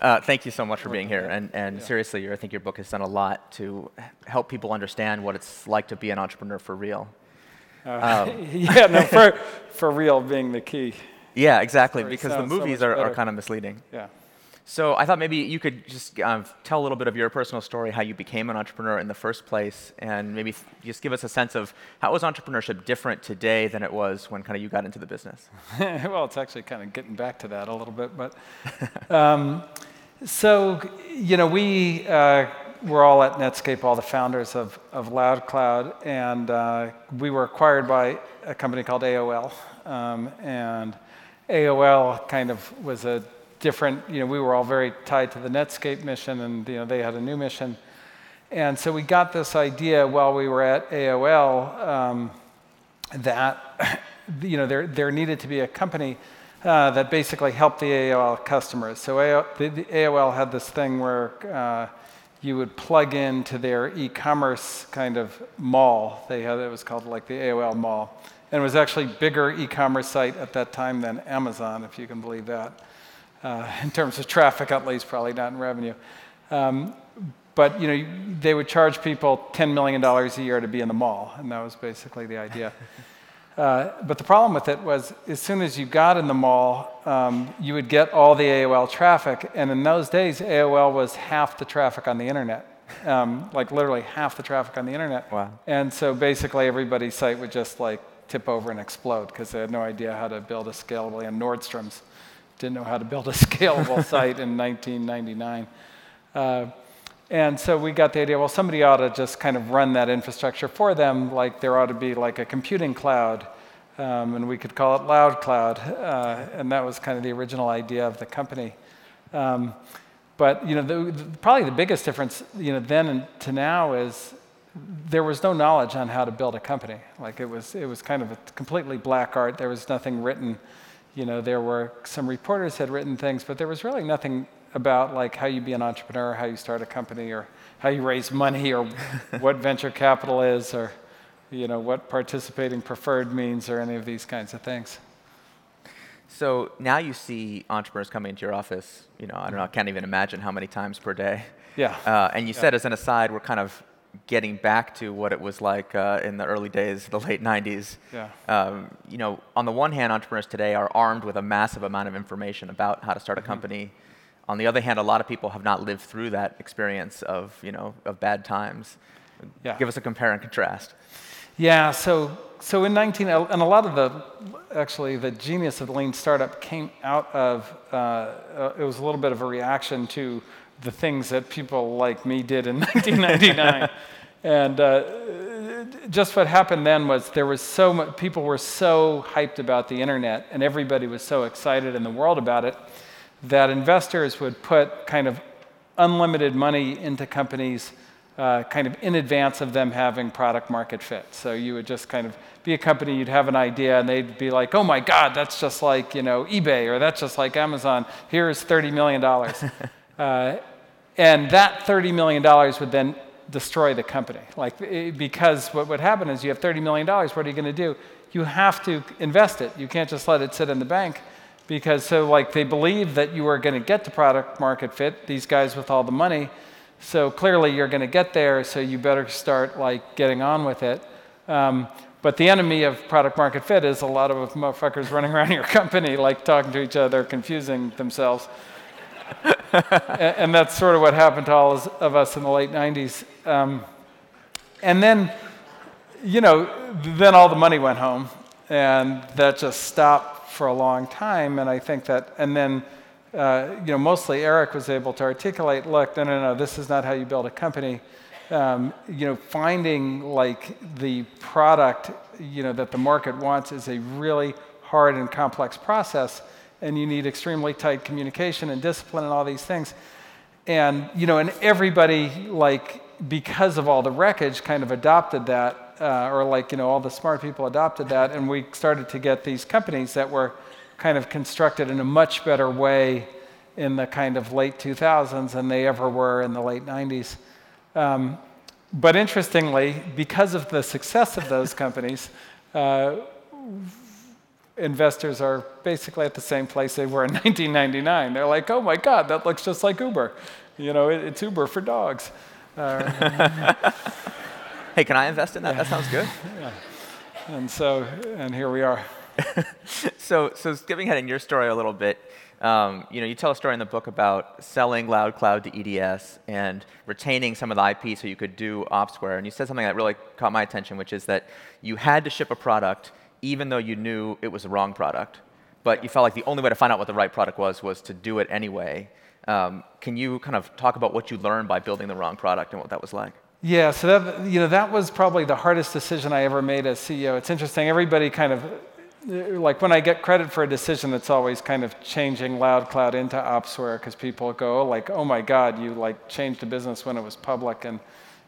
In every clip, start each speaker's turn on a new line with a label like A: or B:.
A: Uh, thank you so much for being here. And, and yeah. seriously, I think your book has done a lot to help people understand what it's like to be an entrepreneur for real.
B: Uh, um, yeah, no, for, for real being the key.
A: Yeah, exactly, because the movies so are, are kind of misleading.
B: Yeah.
A: So I thought maybe you could just um, tell a little bit of your personal story, how you became an entrepreneur in the first place, and maybe just give us a sense of how was entrepreneurship different today than it was when kind of you got into the business.
B: well, it's actually kind of getting back to that a little bit, but um, so you know we. Uh, were all at Netscape, all the founders of, of LoudCloud, and uh, we were acquired by a company called AOL. Um, and AOL kind of was a different, you know, we were all very tied to the Netscape mission, and you know, they had a new mission. And so we got this idea while we were at AOL um, that you know, there, there needed to be a company uh, that basically helped the AOL customers. So AOL, the, the AOL had this thing where uh, you would plug into their e-commerce kind of mall. They had it was called like the AOL Mall, and it was actually bigger e-commerce site at that time than Amazon, if you can believe that uh, in terms of traffic at least, probably not in revenue. Um, but you know, they would charge people $10 million a year to be in the mall, and that was basically the idea. Uh, but the problem with it was, as soon as you got in the mall, um, you would get all the AOL traffic, and in those days, AOL was half the traffic on the internet. Um, like literally half the traffic on the internet.
A: Wow.
B: And so basically everybody's site would just like tip over and explode because they had no idea how to build a scalable on Nordstrom's didn't know how to build a scalable site in 1999. Uh, and so we got the idea, well, somebody ought to just kind of run that infrastructure for them, like there ought to be like a computing cloud, um, and we could call it Loud Cloud. Uh, and that was kind of the original idea of the company. Um, but you know, the, the, probably the biggest difference, you know, then to now is there was no knowledge on how to build a company. Like it was, it was kind of a completely black art. There was nothing written you know, there were some reporters had written things, but there was really nothing about like how you be an entrepreneur, how you start a company, or how you raise money, or what venture capital is, or you know what participating preferred means, or any of these kinds of things.
A: So now you see entrepreneurs coming into your office. You know, I don't know, I can't even imagine how many times per day.
B: Yeah.
A: Uh, and you
B: yeah.
A: said, as an aside, we're kind of getting back to what it was like uh, in the early days, the late 90s.
B: Yeah.
A: Um, you know, on the one hand, entrepreneurs today are armed with a massive amount of information about how to start a mm-hmm. company. On the other hand, a lot of people have not lived through that experience of, you know, of bad times.
B: Yeah.
A: Give us a compare and contrast.
B: Yeah, so, so in 19, and a lot of the, actually, the genius of the lean startup came out of, uh, uh, it was a little bit of a reaction to the things that people like me did in 1999. and uh, just what happened then was there was so much, people were so hyped about the internet and everybody was so excited in the world about it that investors would put kind of unlimited money into companies uh, kind of in advance of them having product market fit. So you would just kind of be a company, you'd have an idea, and they'd be like, oh my God, that's just like you know eBay, or that's just like Amazon. Here's $30 million. uh, and that $30 million would then destroy the company. Like, because what would happen is you have $30 million, what are you going to do? You have to invest it. You can't just let it sit in the bank because so like they believe that you are going to get to product market fit these guys with all the money so clearly you're going to get there so you better start like getting on with it um, but the enemy of product market fit is a lot of motherfuckers running around your company like talking to each other confusing themselves and, that's sort of what happened to all of us in the late 90s. Um, and then, you know, then all the money went home, and that just stopped for a long time. And I think that, and then, uh, you know, mostly Eric was able to articulate, look, no, no, no, this is not how you build a company. Um, you know, finding like the product, you know, that the market wants is a really hard and complex process and you need extremely tight communication and discipline and all these things. And, you know, and everybody, like, because of all the wreckage, kind of adopted that, uh, or like, you know, all the smart people adopted that, and we started to get these companies that were kind of constructed in a much better way in the kind of late 2000s than they ever were in the late 90s. Um, but interestingly, because of the success of those companies, uh, investors are basically at the same place they were in 1999. They're like, oh my God, that looks just like Uber. You know, it, it's Uber for dogs. Uh,
A: hey, can I invest in that? Yeah. That sounds good.
B: yeah. And so, and here we are.
A: so, so skipping ahead in your story a little bit, um, you know, you tell a story in the book about selling Loud Cloud to EDS and retaining some of the IP so you could do Opsware. And you said something that really caught my attention, which is that you had to ship a product even though you knew it was the wrong product. But you felt like the only way to find out what the right product was was to do it anyway. Um, can you kind of talk about what you learned by building the wrong product and what that was like?
B: Yeah, so that, you know, that was probably the hardest decision I ever made as CEO. It's interesting, everybody kind of like when I get credit for a decision, it's always kind of changing Loud Cloud into Opsware because people go like, "Oh my God, you like changed the business when it was public and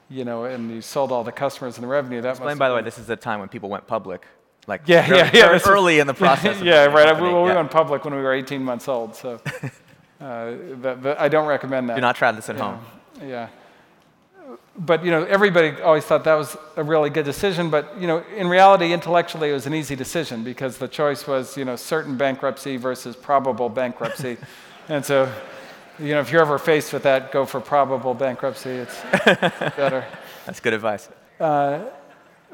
B: you know, and you sold all the customers and the revenue." That
A: Explain, by the way, this is the time when people went public, like
B: yeah, yeah, yeah,
A: early in the process.
B: yeah, right. We, well, we went public when we were 18 months old, so uh, I don't recommend that.
A: Do not try this at home.
B: Yeah but you know, everybody always thought that was a really good decision. But you know, in reality, intellectually, it was an easy decision because the choice was you know certain bankruptcy versus probable bankruptcy, and so you know, if you're ever faced with that, go for probable bankruptcy. It's better.
A: That's good advice. Uh,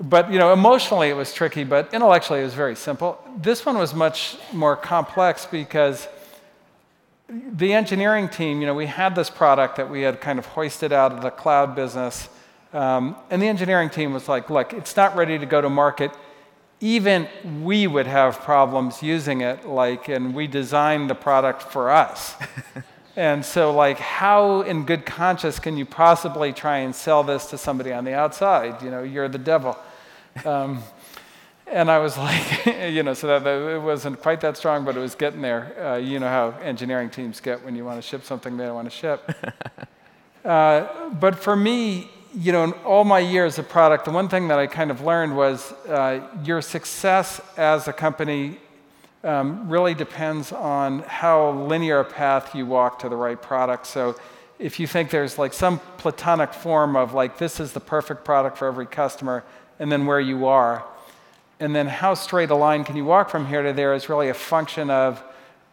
B: but you know, emotionally, it was tricky. But intellectually, it was very simple. This one was much more complex because the engineering team, you know, we had this product that we had kind of hoisted out of the cloud business. Um, and the engineering team was like, look, it's not ready to go to market. Even we would have problems using it, like, and we designed the product for us. and so, like, how in good conscience can you possibly try and sell this to somebody on the outside? You know, you're the devil. Um, and I was like, you know, so that, that, it wasn't quite that strong, but it was getting there. Uh, you know how engineering teams get when you want to ship something they don't want to ship. uh, but for me, you know, in all my years of product, the one thing that I kind of learned was uh, your success as a company um, really depends on how linear a path you walk to the right product. So if you think there's like some platonic form of like this is the perfect product for every customer, and then where you are and then how straight a line can you walk from here to there is really a function of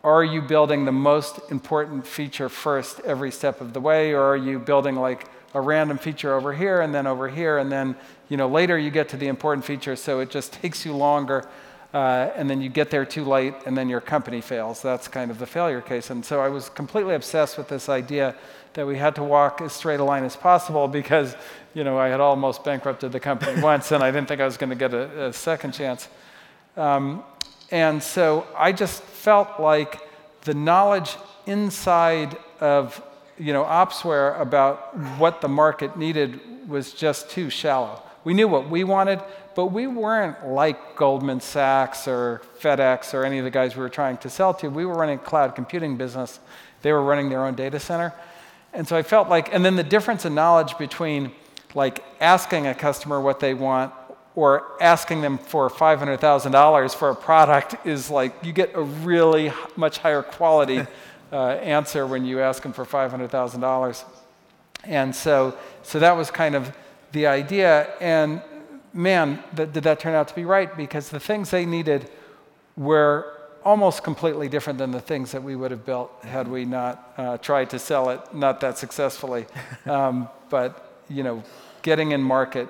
B: are you building the most important feature first every step of the way, or are you building like a random feature over here and then over here, and then you know later you get to the important feature, so it just takes you longer, uh, and then you get there too late, and then your company fails. That's kind of the failure case. And so I was completely obsessed with this idea that we had to walk as straight a line as possible because you know, I had almost bankrupted the company once, and I didn't think I was going to get a, a, second chance. Um, and so I just felt like the knowledge inside of you know, Opsware about what the market needed was just too shallow. We knew what we wanted, but we weren't like Goldman Sachs or FedEx or any of the guys we were trying to sell to. We were running a cloud computing business. They were running their own data center. And so I felt like, and then the difference in knowledge between like asking a customer what they want or asking them for $500,000 for a product is like you get a really much higher quality uh, answer when you ask them for $500,000. And so, so that was kind of the idea. And man, th- did that turn out to be right? Because the things they needed were almost completely different than the things that we would have built had we not uh, tried to sell it, not that successfully. Um, but, you know, getting in market,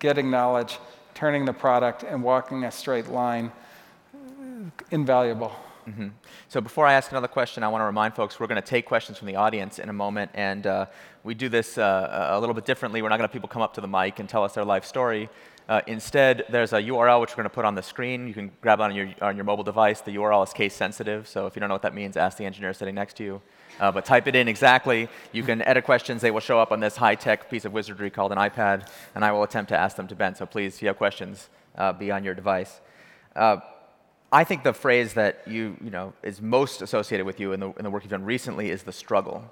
B: getting knowledge, turning the product, and walking a straight line, invaluable. Mm-hmm.
A: So before I ask another question, I want to remind folks we're going to take questions from the audience in a moment, and uh, we do this uh, a little bit differently. We're not going to have people come up to the mic and tell us their life story. Uh, instead, there's a URL which we're going to put on the screen. You can grab on your, on your mobile device. The URL is case sensitive, so if you don't know what that means, ask the engineer sitting next to you. Uh, but type it in exactly. You can edit questions. They will show up on this high-tech piece of wizardry called an iPad, and I will attempt to ask them to Ben. So please, if you have questions, uh, be on your device. Uh, I think the phrase that you, you know, is most associated with you in the, in the work you've done recently is the struggle.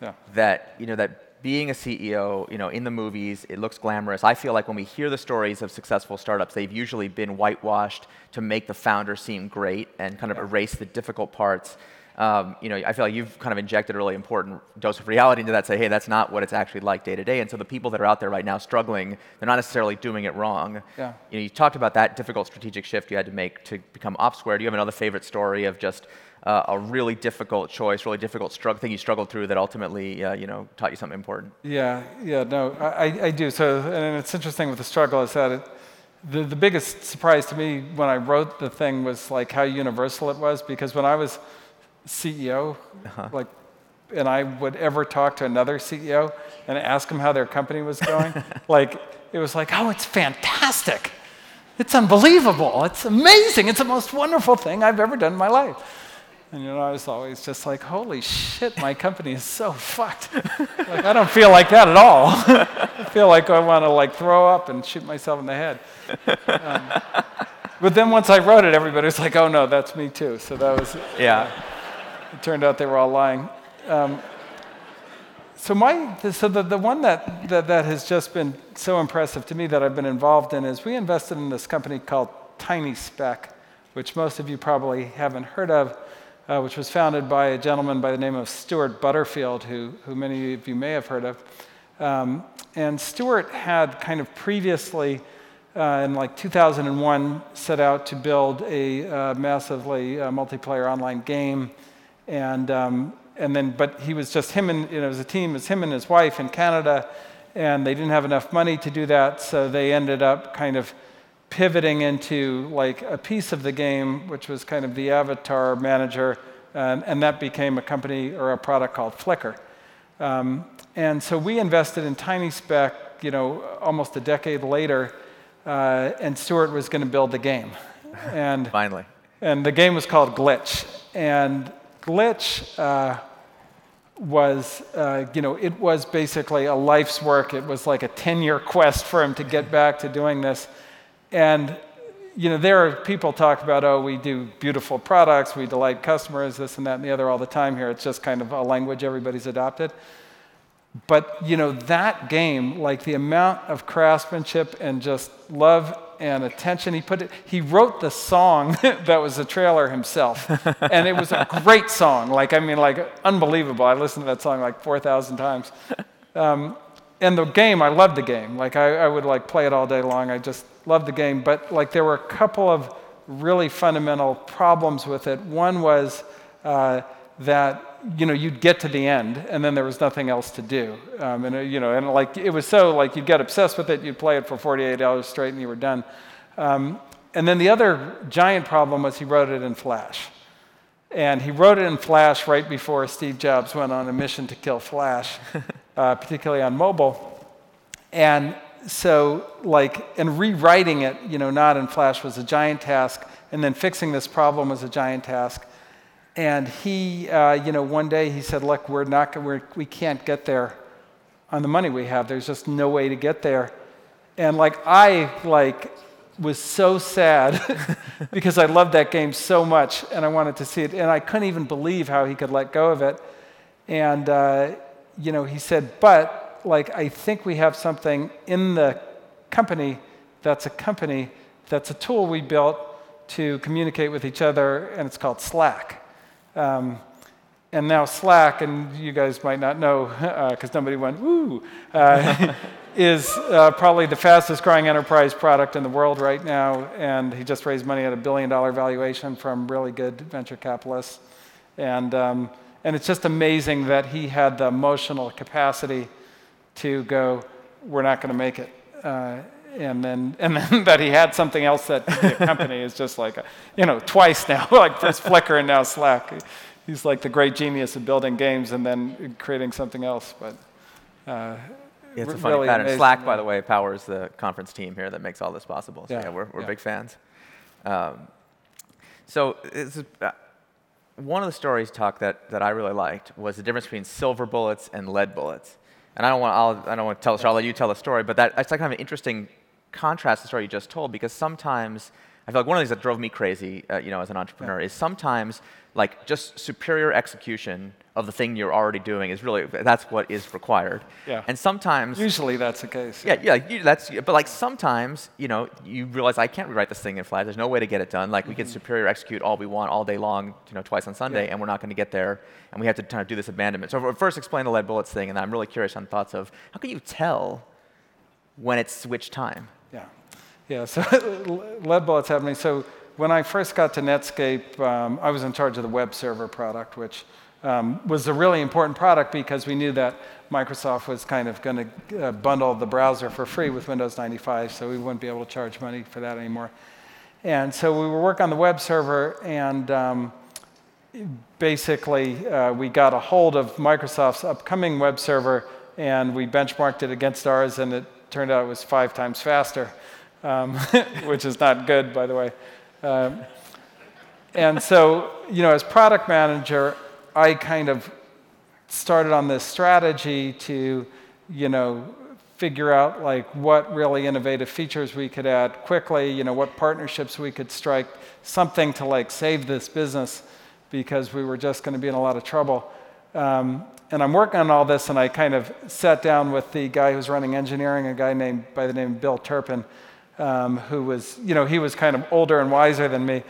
A: Yeah. That, you know, that being a CEO, you know, in the movies, it looks glamorous. I feel like when we hear the stories of successful startups, they've usually been whitewashed to make the founder seem great and kind of yeah. erase the difficult parts. Um, you know, I feel like you've kind of injected a really important dose of reality into that. Say, hey, that's not what it's actually like day to day. And so the people that are out there right now struggling, they're not necessarily doing it wrong.
B: Yeah.
A: You know, you talked about that difficult strategic shift you had to make to become Opsware. Do you have another favorite story of just uh, a really difficult choice, really difficult struggle thing you struggled through that ultimately, uh, you know, taught you something important?
B: Yeah, yeah, no, I, I do. So, and it's interesting with the struggle is that it, the, the biggest surprise to me when I wrote the thing was like how universal it was because when I was CEO, uh-huh. like, and I would ever talk to another CEO and ask them how their company was going, like, it was like, oh, it's fantastic. It's unbelievable. It's amazing. It's the most wonderful thing I've ever done in my life. And you know, I was always just like, holy shit, my company is so fucked. like, I don't feel like that at all. I feel like I want to like throw up and shoot myself in the head. Um, but then once I wrote it, everybody was like, oh no, that's me too. So that was,
A: yeah.
B: Uh, it turned out they were all lying. Um, so my, so the, the one that, that, that has just been so impressive to me that I've been involved in is we invested in this company called Tiny Speck, which most of you probably haven't heard of uh, which was founded by a gentleman by the name of Stewart Butterfield, who, who many of you may have heard of. Um, and Stuart had kind of previously, uh, in like 2001, set out to build a uh, massively uh, multiplayer online game. And, um, and then, but he was just him and, you know, it was a team, it was him and his wife in Canada, and they didn't have enough money to do that, so they ended up kind of pivoting into like a piece of the game, which was kind of the avatar manager, and, and that became a company or a product called Flickr. Um, and so we invested in Tiny TinySpec, you know, almost a decade later, uh, and Stewart was going to build the game. And
A: finally,
B: and the game was called Glitch, and Glitch. Uh, was, uh, you know, it was basically a life's work. It was like a 10 year quest for him to get back to doing this. And you know, there are people talk about, oh, we do beautiful products, we delight customers, this and that and the other all the time here. It's just kind of a language everybody's adopted. But you know, that game, like the amount of craftsmanship and just love and attention he put it, he wrote the song that was the trailer himself. and it was a great song. Like, I mean, like unbelievable. I listened to that song like 4,000 times. Um, and the game, I loved the game. Like I, I, would like play it all day long. I just loved the game. But like there were a couple of really fundamental problems with it. One was uh, that you know you'd get to the end and then there was nothing else to do. Um, and uh, you know, and like it was so like you'd get obsessed with it. You'd play it for 48 hours straight and you were done. Um, and then the other giant problem was he wrote it in Flash. And he wrote it in Flash right before Steve Jobs went on a mission to kill Flash. uh, particularly on mobile. And so, like, and rewriting it, you know, not in Flash was a giant task, and then fixing this problem was a giant task. And he, uh, you know, one day he said, "Look, we're not, we're, we can't get there on the money we have. There's just no way to get there." And like, I like was so sad because I loved that game so much, and I wanted to see it, and I couldn't even believe how he could let go of it. And uh, you know, he said, but like I think we have something in the company that's a company that's a tool we built to communicate with each other, and it's called Slack. Um, and now Slack, and you guys might not know because uh, nobody went woo, uh, is uh, probably the fastest growing enterprise product in the world right now. And he just raised money at a billion dollar valuation from really good venture capitalists. And um, and it's just amazing that he had the emotional capacity to go, we're not going to make it. And then, and then that he had something else that the company is just like, a, you know, twice now, like first Flickr and now Slack. He's like the great genius of building games and then creating something else. But uh,
A: yeah, it's a funny really pattern. Slack, by the way, powers the conference team here that makes all this possible. So yeah, yeah we're, we're big fans. Um, so uh, one of the stories talk that, that I really liked was the difference between silver bullets and lead bullets. And I don't want, I'll, I don't want to tell story, I'll let you tell the story, but that, that's like kind of an interesting contrast the story you just told because sometimes I feel like one of the things that drove me crazy, uh, you know, as an entrepreneur, yeah. is sometimes like just superior execution of the thing you're already doing is really that's what is required.
B: Yeah.
A: And sometimes
B: usually that's the case.
A: Yeah, yeah, yeah that's but like sometimes you know you realize I can't rewrite this thing in Flash. There's no way to get it done. Like mm-hmm. we can mm-hmm. superior execute all we want all day long, you know, twice on Sunday, yeah. and we're not going to get there, and we have to kind of do this abandonment. So first explain the lead bullets thing, and I'm really curious on thoughts of how can you tell when it's switch time?
B: Yeah, yeah. So lead bullets happening. So when I first got to Netscape, um, I was in charge of the web server product, which um, was a really important product because we knew that Microsoft was kind of going to uh, bundle the browser for free with Windows 95, so we wouldn't be able to charge money for that anymore. And so we were working on the web server, and um, basically uh, we got a hold of Microsoft's upcoming web server, and we benchmarked it against ours, and it turned out it was five times faster, um, which is not good, by the way. Um, and so, you know, as product manager, I kind of started on this strategy to, you know, figure out like what really innovative features we could add quickly, you know, what partnerships we could strike, something to like save this business because we were just going to be in a lot of trouble. Um, and I'm working on all this, and I kind of sat down with the guy who's running engineering, a guy named by the name of Bill Turpin, um, who was, you know, he was kind of older and wiser than me.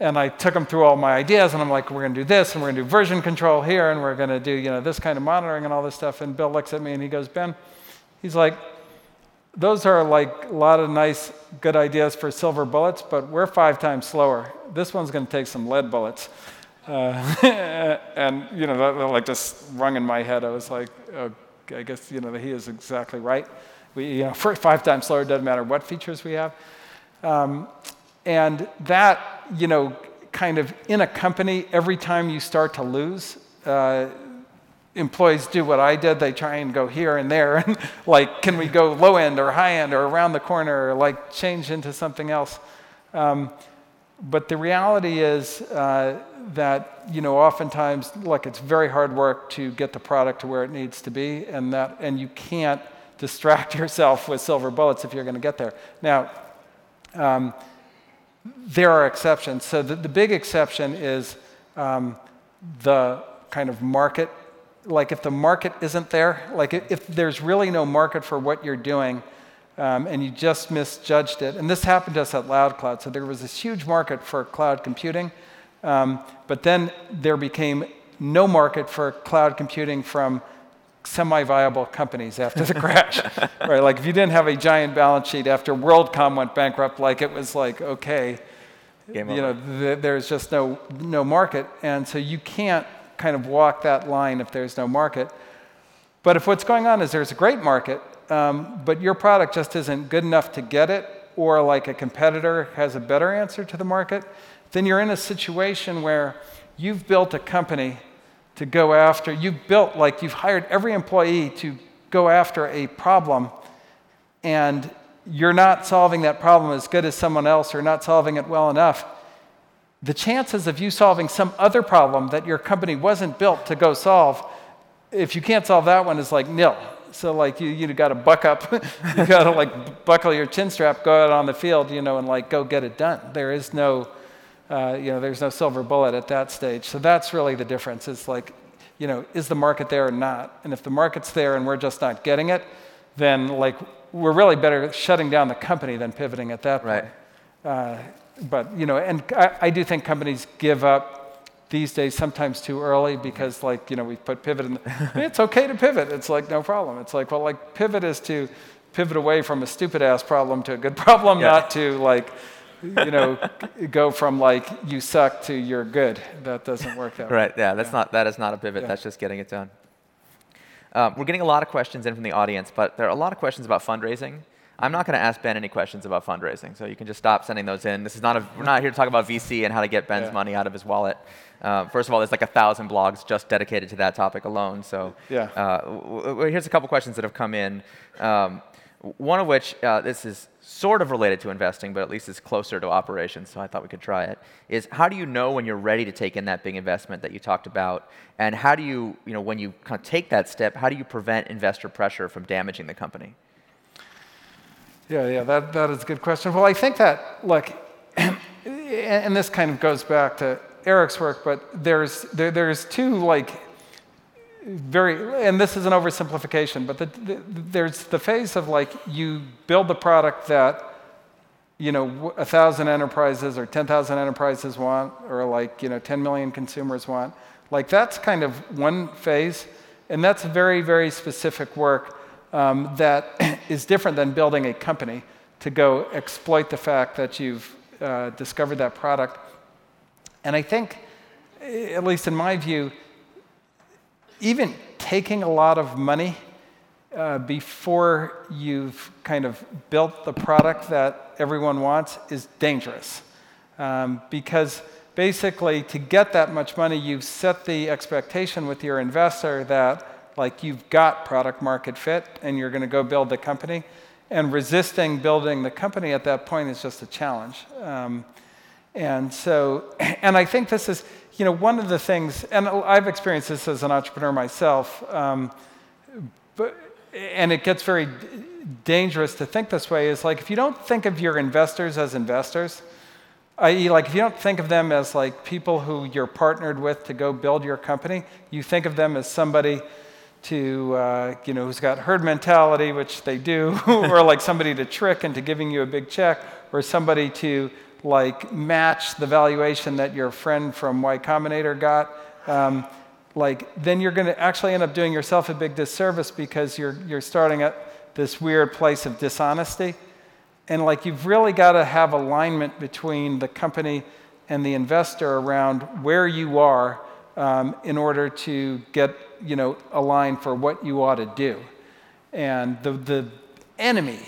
B: And I took him through all my ideas, and I'm like, we're going to do this, and we're going to do version control here, and we're going to do, you know, this kind of monitoring and all this stuff. And Bill looks at me and he goes, Ben, he's like, those are like a lot of nice, good ideas for silver bullets, but we're five times slower. This one's going to take some lead bullets. Uh, and, you know, that, that, like just rung in my head. I was like, I guess, you know, he is exactly right. We, you know, five times slower, doesn't matter what features we have. Um, and that, you know, kind of in a company, every time you start to lose, uh, employees do what I did. They try and go here and there, and like, can we go low end or high end or around the corner or like change into something else? Um, but the reality is uh, that you know oftentimes, look, it's very hard work to get the product to where it needs to be, and that and you can't distract yourself with silver bullets if you're going to get there. Now. Um, there are exceptions. So the, the big exception is um, the kind of market. Like if the market isn't there, like if, if there's really no market for what you're doing, um, and you just misjudged it. And this happened to us at LoudCloud. So there was this huge market for cloud computing, um, but then there became no market for cloud computing from semi-viable companies after the crash, right? Like if you didn't have a giant balance sheet after WorldCom went bankrupt, like it was like okay, Game you over. know, th- there's just no no market, and so you can't kind of walk that line if there's no market. But if what's going on is there's a great market, um, but your product just isn't good enough to get it, or like a competitor has a better answer to the market, then you're in a situation where you've built a company to go after. You've built, like, you've hired every employee to go after a problem, and you're not solving that problem as good as someone else or not solving it well enough. The chances of you solving some other problem that your company wasn't built to go solve, if you can't solve that one, is like nil. So like you you got to buck up, you got to like buckle your chin strap, go out on the field, you know, and like go get it done. There is no uh, you know, there's no silver bullet at that stage. So that's really the difference. It's like, you know, is the market there or not? And if the market's there and we're just not getting it, then like we're really better shutting down the company than pivoting at that point. Right. Uh, but you know, and I, I, do think companies give up these days sometimes too early because like you know we put pivot in. The, it's okay to pivot. It's like no problem. It's like well like pivot is to pivot away from a stupid ass problem to a good problem, yeah. not to like you know, go from like you suck to you're good. That doesn't work that
A: way. Right. Yeah. That's yeah. not. That is not a pivot. Yeah. That's just getting it done. Um, we're getting a lot of questions in from the audience, but there are a lot of questions about fundraising. I'm not going to ask Ben any questions about fundraising, so you can just stop sending those in. This is not a, we're not here to talk about VC and how to get Ben's yeah. money out of his wallet. Uh, first of all, there's like a thousand blogs just dedicated to that topic alone. So
B: yeah. Uh,
A: w- w- here's a couple questions that have come in. Um, one of which, uh, this is sort of related to investing, but at least it's closer to operations, so I thought we could try it, is how do you know when you're ready to take in that big investment that you talked about? And how do you, you know, when you kind of take that step, how do you prevent investor pressure from damaging the company?
B: Yeah, yeah, that, that is a good question. Well, I think that, look, and this kind of goes back to Eric's work, but there's, there, there's two like very, and this is an oversimplification, but the, the, there's the phase of like you build the product that you know a thousand enterprises or 10,000 enterprises want, or like you know 10 million consumers want. Like that's kind of one phase, and that's very very specific work um, that is different than building a company to go exploit the fact that you've uh, discovered that product. And I think, at least in my view, even taking a lot of money uh, before you've kind of built the product that everyone wants is dangerous. Um, because basically, to get that much money, you've set the expectation with your investor that, like, you've got product market fit and you're going to go build the company. And resisting building the company at that point is just a challenge. Um, and so, and I think this is, you know, one of the things, and I've experienced this as an entrepreneur myself, um, but, and it gets very dangerous to think this way, is like if you don't think of your investors as investors, i.e., like if you don't think of them as like people who you're partnered with to go build your company, you think of them as somebody to, uh, you know, who's got herd mentality, which they do, or like somebody to trick into giving you a big check, or somebody to like match the valuation that your friend from Y Combinator got, um, like then you're going to actually end up doing yourself a big disservice because you're you're starting at this weird place of dishonesty, and like you've really got to have alignment between the company and the investor around where you are um, in order to get you know aligned for what you ought to do, and the the enemy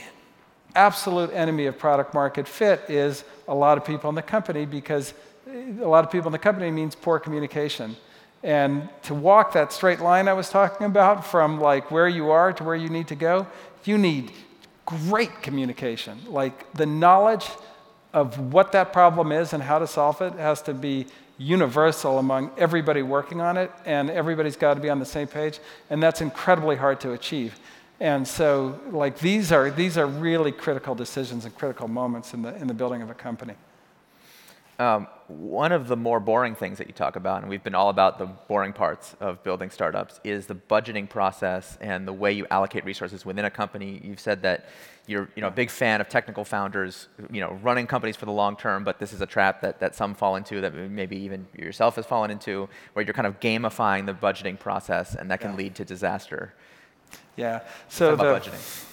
B: absolute enemy of product market fit is a lot of people in the company because a lot of people in the company means poor communication. And to walk that straight line I was talking about from like where you are to where you need to go, you need great communication. Like the knowledge of what that problem is and how to solve it has to be universal among everybody working on it, and everybody's got to be on the same page, and that's incredibly hard to achieve. And so, like, these are, these are really critical decisions and critical moments in the, in the building of a company.
A: Um, one of the more boring things that you talk about, and we've been all about the boring parts of building startups, is the budgeting process and the way you allocate resources within a company. You've said that you're you know, a big fan of technical founders, you know, running companies for the long term, but this is a trap that, that some fall into, that maybe even yourself has fallen into, where you're kind of gamifying the budgeting process, and that can yeah. lead to disaster.
B: Yeah. So the, budgeting.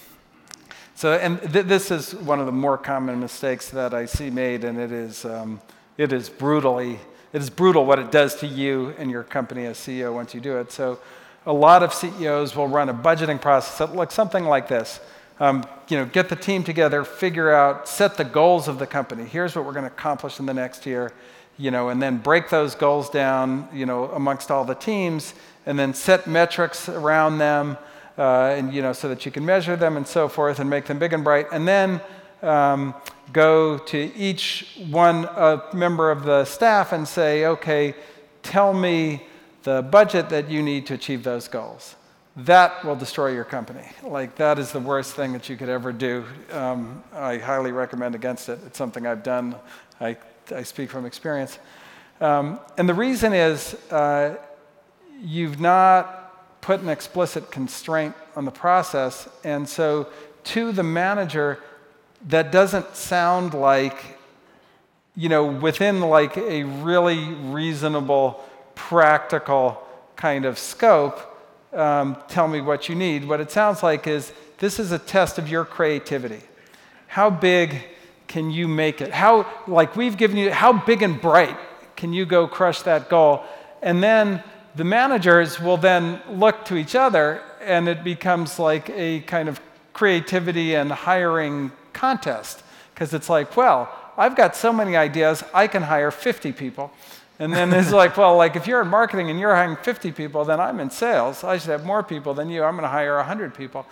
B: So and th- this is one of the more common mistakes that I see made, and it is um, it is brutally it is brutal what it does to you and your company as CEO once you do it. So a lot of CEOs will run a budgeting process that looks something like this. Um, you know, get the team together, figure out, set the goals of the company. Here's what we're going to accomplish in the next year, you know, and then break those goals down, you know, amongst all the teams, and then set metrics around them uh, and you know, so that you can measure them and so forth and make them big and bright. And then um, go to each one uh, member of the staff and say, okay, tell me the budget that you need to achieve those goals. That will destroy your company. Like, that is the worst thing that you could ever do. Um, I highly recommend against it. It's something I've done. I, I speak from experience. Um, and the reason is uh, you've not put an explicit constraint on the process. And so, to the manager, that doesn't sound like, you know, within like a really reasonable, practical kind of scope, um, tell me what you need. What it sounds like is this is a test of your creativity. How big can you make it? How, like we've given you, how big and bright can you go crush that goal? And then the managers will then look to each other and it becomes like a kind of creativity and hiring contest because it's like, well, I've got so many ideas, I can hire 50 people. And then it's like, well, like if you're in marketing and you're hiring 50 people, then I'm in sales. I should have more people than you. I'm going to hire 100 people.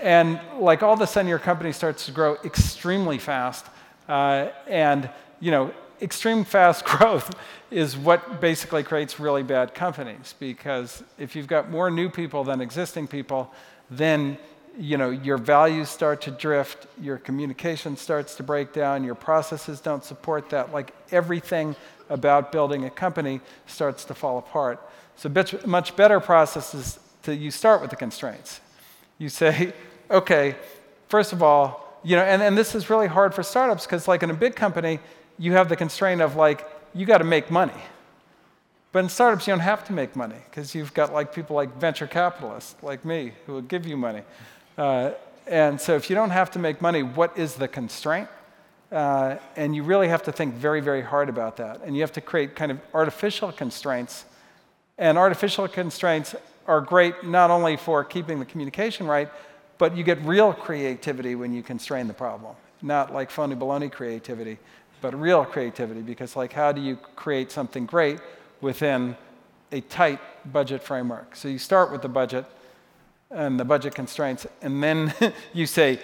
B: And like all of a sudden, your company starts to grow extremely fast. Uh, and you know, extreme fast growth is what basically creates really bad companies because if you've got more new people than existing people, then you know, your values start to drift, your communication starts to break down, your processes don't support that. Like everything about building a company starts to fall apart. So much better process is to you start with the constraints. You say, okay, first of all, you know, and, and this is really hard for startups because like in a big company, you have the constraint of like, you got to make money. But in startups, you don't have to make money because you've got like people like venture capitalists like me who will give you money. Uh, and so if you don't have to make money, what is the constraint? Uh, and you really have to think very, very hard about that. And you have to create kind of artificial constraints. And artificial constraints are great not only for keeping the communication right, but you get real creativity when you constrain the problem. Not like phony baloney creativity, but real creativity. Because, like, how do you create something great within a tight budget framework? So you start with the budget and the budget constraints, and then you say,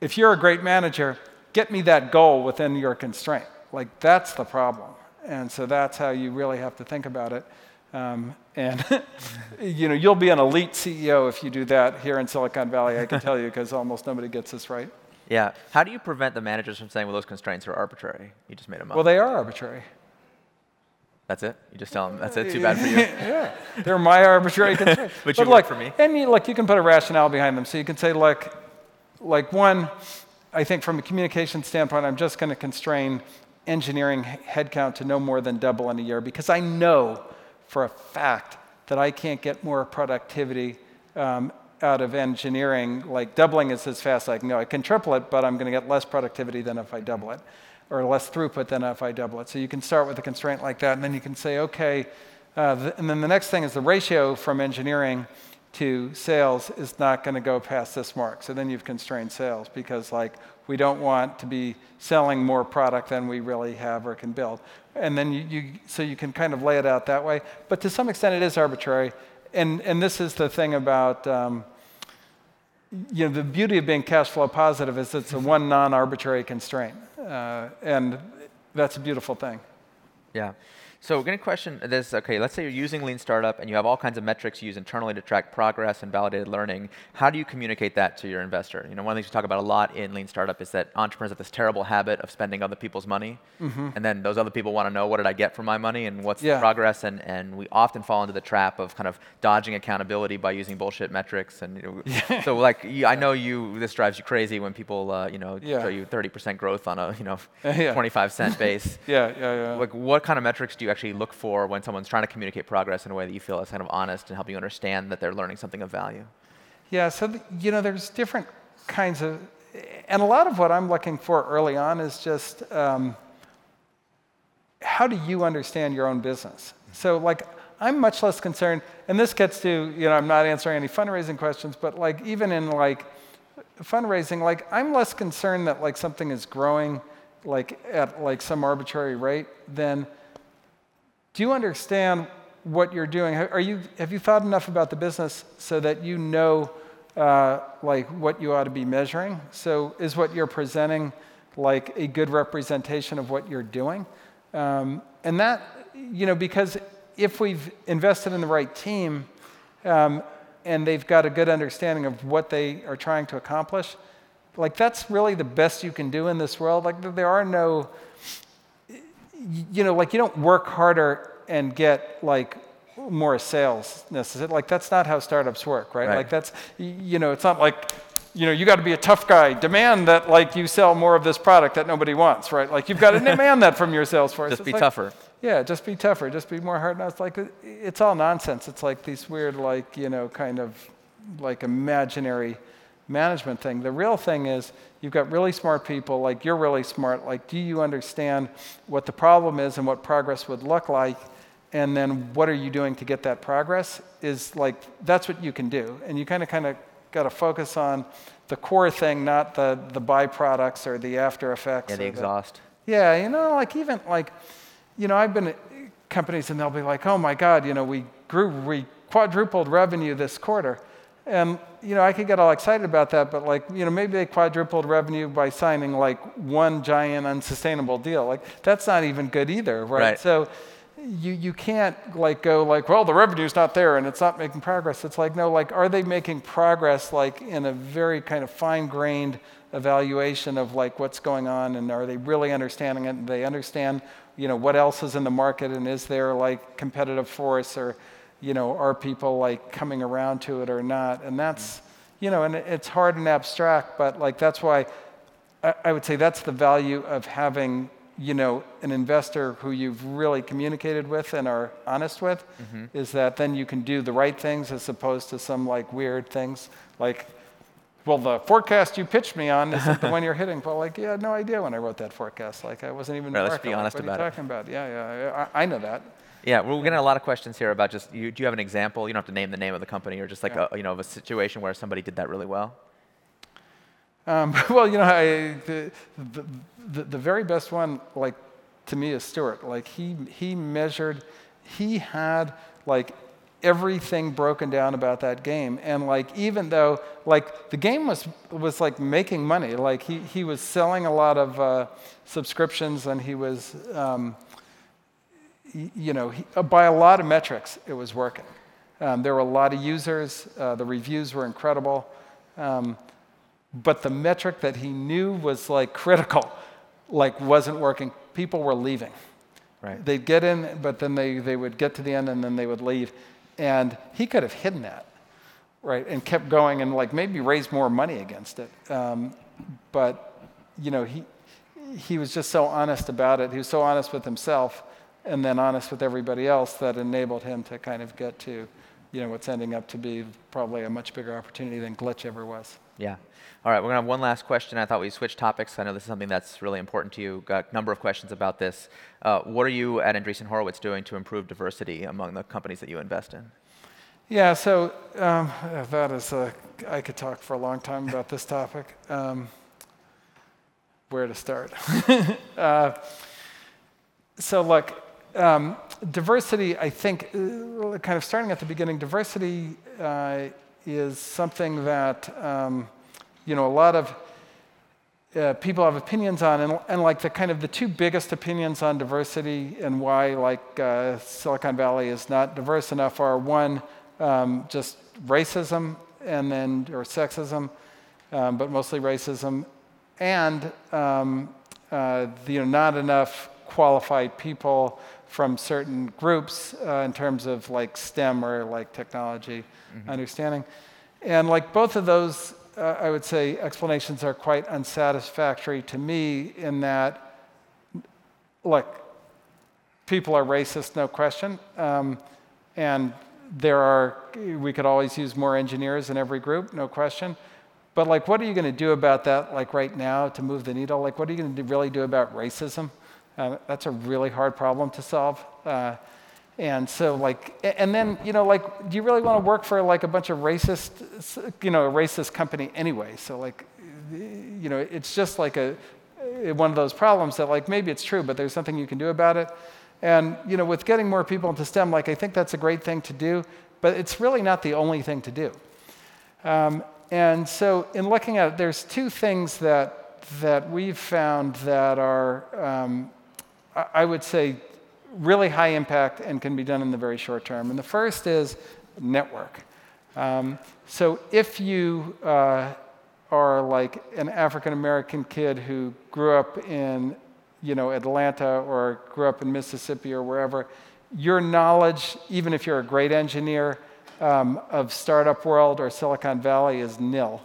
B: if you're a great manager, get me that goal within your constraint. Like, that's the problem. And so that's how you really have to think about it. Um, and you know, you'll be an elite CEO if you do that here in Silicon Valley, I can tell you, because almost nobody gets this right.
A: Yeah. How do you prevent the managers from saying, well, those constraints are arbitrary? You just made them up.
B: Well, they are arbitrary.
A: That's it? You just tell them, that's it? Too bad for you?
B: yeah. They're my arbitrary constraints.
A: but, but you
B: look,
A: for me.
B: And you, look, you can put a rationale behind them. So you can say, like, like one, I think from a communication standpoint, I'm just going to constrain engineering headcount to no more than double in a year because I know for a fact that I can't get more productivity um, out of engineering. Like doubling is as fast as I can go. I can triple it, but I'm going to get less productivity than if I double it, or less throughput than if I double it. So you can start with a constraint like that, and then you can say, okay. Uh, th- and then the next thing is the ratio from engineering to sales is not going to go past this mark. So then you've constrained sales because like we don't want to be selling more product than we really have or can build. And then you, you so you can kind of lay it out that way. But to some extent, it is arbitrary. And and this is the thing about. Um, you know, the beauty of being cash flow positive is it's a one non-arbitrary constraint, uh, and that's a beautiful thing.
A: Yeah. So we're going to question this. Okay, let's say you're using Lean Startup and you have all kinds of metrics you use internally to track progress and validated learning. How do you communicate that to your investor? You know, one of the things we talk about a lot in Lean Startup is that entrepreneurs have this terrible habit of spending other people's money, mm-hmm. and then those other people want to know what did I get for my money and what's yeah. the progress, and, and we often fall into the trap of kind of dodging accountability by using bullshit metrics. And you know, yeah. so, like, you, I know you this drives you crazy when people, uh, you know, yeah. show you 30% growth on a you know 25 cent base.
B: yeah, yeah, yeah.
A: Like, what kind of metrics do you actually look for when someone's trying to communicate progress in a way that you feel is kind of honest and help you understand that they're learning something of value?
B: Yeah, so you know, there's different kinds of, and a lot of what I'm looking for early on is just um, how do you understand your own business? So, like, I'm much less concerned, and this gets to, you know, I'm not answering any fundraising questions, but like, even in like fundraising, like, I'm less concerned that like something is growing like at like some arbitrary rate than do you understand what you're doing? Are you, have you thought enough about the business so that you know uh, like what you ought to be measuring? So is what you're presenting like a good representation of what you're doing? Um, and that, you know, because if we've invested in the right team um, and they've got a good understanding of what they are trying to accomplish, like that's really the best you can do in this world. Like there are no you know, like you don't work harder and get like more sales necessarily. Like that's not how startups work, right? right? Like that's, you know, it's not like, you know, you got to be a tough guy. Demand that like you sell more of this product that nobody wants, right? Like you've got to demand that from your sales force.
A: Just
B: it's
A: be
B: like,
A: tougher.
B: Yeah, just be tougher. Just be more hard nosed. Like it's all nonsense. It's like these weird, like you know, kind of like imaginary management thing. The real thing is you've got really smart people, like you're really smart. Like, do you understand what the problem is and what progress would look like? And then what are you doing to get that progress? Is like, that's what you can do. And you kind of, kind of got to focus on the core thing, not the, the byproducts or the after effects.
A: Yeah, the exhaust.
B: The, yeah, you know, like even like, you know, I've been at companies and they'll be like, oh my God, you know, we grew, we quadrupled revenue this quarter. And you know, I could get all excited about that, but like, you know, maybe they quadrupled revenue by signing like one giant unsustainable deal. Like, that's not even good either, right?
A: right.
B: So, you, you can't like go like, well, the revenue's not there and it's not making progress. It's like, no, like, are they making progress like in a very kind of fine-grained evaluation of like what's going on and are they really understanding it? And they understand, you know, what else is in the market and is there like competitive force or, you know, are people like coming around to it or not? And that's, you know, and it's hard and abstract, but like that's why I, I would say that's the value of having you know, an investor who you've really communicated with and are honest with, mm-hmm. is that then you can do the right things as opposed to some like weird things like, well, the forecast you pitched me on isn't the one you're hitting. Well, like, yeah, I had no idea when I wrote that forecast. Like, I wasn't even.
A: Right, let's be honest
B: like,
A: about
B: it. What are you talking about? Yeah, yeah, I, I know that.
A: Yeah, we're getting a lot of questions here about just. You, do you have an example? You don't have to name the name of the company, or just like yeah. a, you know of a situation where somebody did that really well.
B: Um, well, you know, I, the, the, the, very best one, like, to me is Stewart. Like, he, he measured, he had, like, everything broken down about that game. And, like, even though, like, the game was, was like, making money. Like, he, he was selling a lot of uh, subscriptions and he was, um, you know, he, uh, by a lot of metrics, it was working. Um, there were a lot of users. Uh, the reviews were incredible. Um, but the metric that he knew was like critical, like wasn't working. People were leaving.
A: Right.
B: They'd get in, but then they, they would get to the end and then they would leave. And he could have hidden that, right, and kept going and like maybe raised more money against it. Um, but, you know, he, he was just so honest about it. He was so honest with himself and then honest with everybody else that enabled him to kind of get to, you know, what's ending up to be probably a much bigger opportunity than Glitch ever was.
A: Yeah. All right, we're going to have one last question. I thought we'd switch topics. I know this is something that's really important to you. Got a number of questions about this. Uh, what are you at Andreessen Horowitz doing to improve diversity among the companies that you invest in?
B: Yeah, so um, that is, a, I could talk for a long time about this topic. Um, where to start? uh, so, look, um, diversity, I think, uh, kind of starting at the beginning, diversity uh, is something that um, you know, a lot of uh, people have opinions on, and, and, like the kind of the two biggest opinions on diversity and why like uh, Silicon Valley is not diverse enough are one, um, just racism, and then or sexism, um, but mostly racism, and um, uh, the, you know, not enough qualified people from certain groups uh, in terms of like STEM or like technology mm-hmm. understanding, and like both of those uh, I would say, explanations are quite unsatisfactory to me in that, look, people are racist, no question. Um, and there are, we could always use more engineers in every group, no question. But like, what are you going to do about that, like right now, to move the needle? Like, what are you going to really do about racism? Uh, that's a really hard problem to solve. Uh, and so like, and then, you know, like, do you really want to work for like a bunch of racist, you know, a racist company anyway? So like, you know, it's just like a, one of those problems that like, maybe it's true, but there's something you can do about it. And, you know, with getting more people into STEM, like, I think that's a great thing to do, but it's really not the only thing to do. Um, and so in looking at it, there's two things that, that we've found that are, um, I would say, really high impact and can be done in the very short term. And the first is network. Um, so if you uh, are like an African American kid who grew up in you know, Atlanta or grew up in Mississippi or wherever, your knowledge, even if you're a great engineer um, of startup world or Silicon Valley, is nil.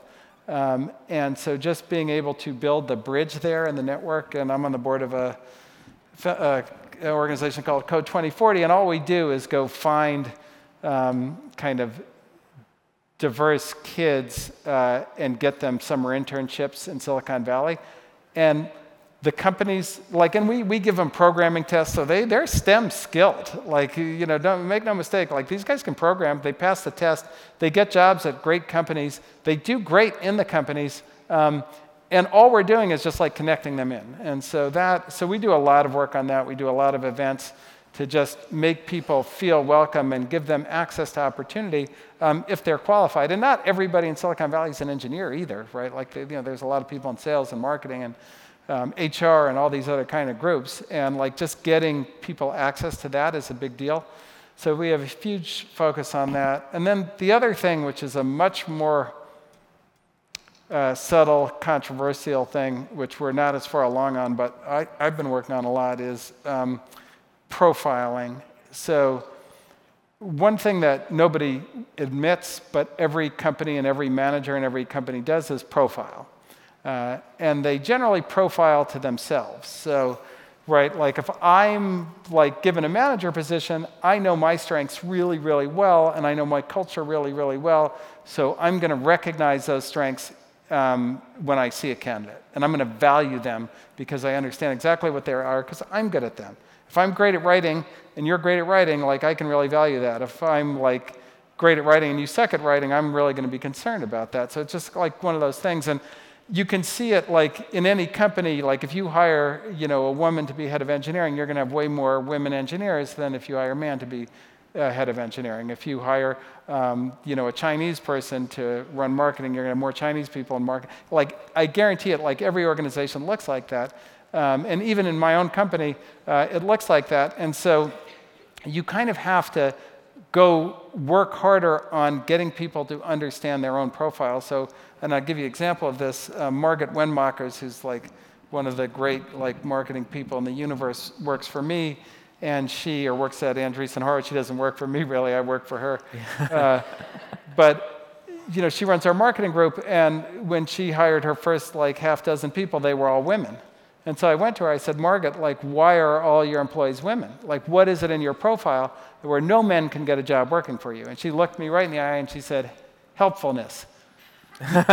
B: Um, and so just being able to build the bridge there in the network, and I'm on the board of a, a organization called Code 2040, and all we do is go find um, kind of diverse kids uh, and get them summer internships in Silicon Valley. And the companies, like, and we, we give them programming tests, so they, they're STEM skilled. Like, you know, don't make no mistake, like, these guys can program, they pass the test, they get jobs at great companies, they do great in the companies. Um, and all we're doing is just like connecting them in. And so that, so we do a lot of work on that. We do a lot of events to just make people feel welcome and give them access to opportunity um, if they're qualified. And not everybody in Silicon Valley is an engineer either, right? Like, they, you know, there's a lot of people in sales and marketing and um, HR and all these other kind of groups. And like just getting people access to that is a big deal. So we have a huge focus on that. And then the other thing, which is a much more uh, subtle, controversial thing, which we're not as far along on, but I, have been working on a lot, is um, profiling. So one thing that nobody admits, but every company and every manager and every company does is profile. Uh, and they generally profile to themselves. So, right, like if I'm like given a manager position, I know my strengths really, really well, and I know my culture really, really well. So I'm going to recognize those strengths um, when I see a candidate, and I'm going to value them because I understand exactly what they are because I'm good at them. If I'm great at writing and you're great at writing, like I can really value that. If I'm like great at writing and you suck at writing, I'm really going to be concerned about that. So it's just like one of those things. And you can see it like in any company, like if you hire, you know, a woman to be head of engineering, you're going to have way more women engineers than if you hire a man to be uh, head of engineering. If you hire, um, you know, a Chinese person to run marketing, you're going to have more Chinese people in marketing. Like I guarantee it, like every organization looks like that. Um, and even in my own company, uh, it looks like that. And so you kind of have to go work harder on getting people to understand their own profile. So, and I'll give you an example of this. Uh, Margit Wennmachers, who's like one of the great like marketing people in the universe, works for me, and she or works at Andreessen Horowitz. She doesn't work for me really. I work for her. uh, but you know, she runs our marketing group, and when she hired her first like half dozen people, they were all women. And so I went to her, I said, Margaret, like, why are all your employees women? Like, what is it in your profile where no men can get a job working for you? And she looked me right in the eye and she said, helpfulness. and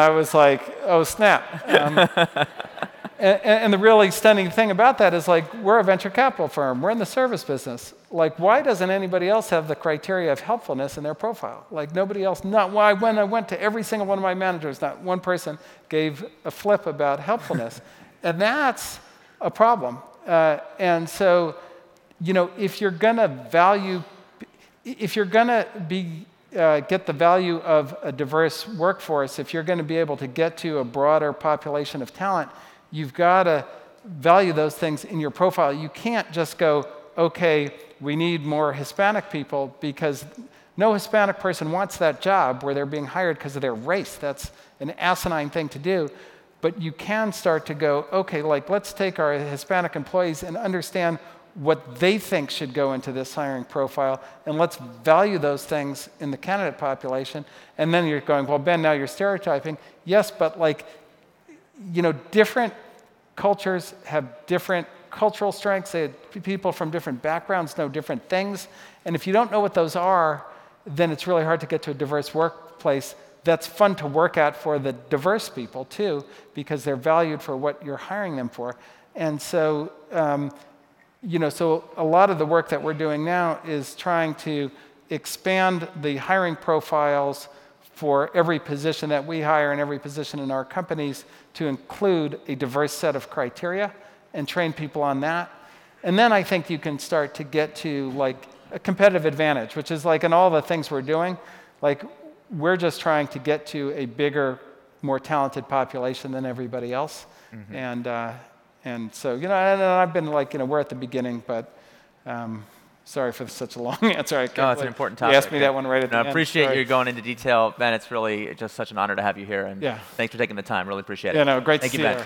B: I was like, oh, snap. Um, and, and, the really stunning thing about that is like, we're a venture capital firm, we're in the service business. Like, why doesn't anybody else have the criteria of helpfulness in their profile? Like, nobody else, not why, when I went to every single one of my managers, not one person gave a flip about helpfulness. and that's a problem. Uh, and so, you know, if you're gonna value, if you're gonna be, uh, get the value of a diverse workforce, if you're gonna be able to get to a broader population of talent, you've gotta value those things in your profile. You can't just go, okay, we need more Hispanic people because no Hispanic person wants that job where they're being hired because of their race. That's an asinine thing to do. But you can start to go, okay, like let's take our Hispanic employees and understand what they think should go into this hiring profile, and let's value those things in the candidate population. And then you're going, well, Ben, now you're stereotyping. Yes, but like, you know, different cultures have different cultural strengths. people from different backgrounds know different things. And if you don't know what those are, then it's really hard to get to a diverse workplace that's fun to work at for the diverse people too, because they're valued for what you're hiring them for. And so, um, you know, so a lot of the work that we're doing now is trying to expand the hiring profiles for every position that we hire and every position in our companies to include a diverse set of criteria and train people on that. And then I think you can start to get to like a competitive advantage, which is like in all the things we're doing, like we're just trying to get to a bigger, more talented population than everybody else. Mm-hmm. And, uh, and so, you know, and I've been like, you know, we're at the beginning, but um, Sorry for such a long answer. I
A: no, it's an important topic.
B: You asked me that one right at
A: no,
B: the end.
A: I appreciate
B: Sorry.
A: you going into detail, Ben. It's really just such an honor to have you here, and
B: yeah.
A: thanks for taking the time. Really appreciate it.
B: Yeah, no, great
A: Thank
B: to
A: you,
B: see
A: Ben.
B: you.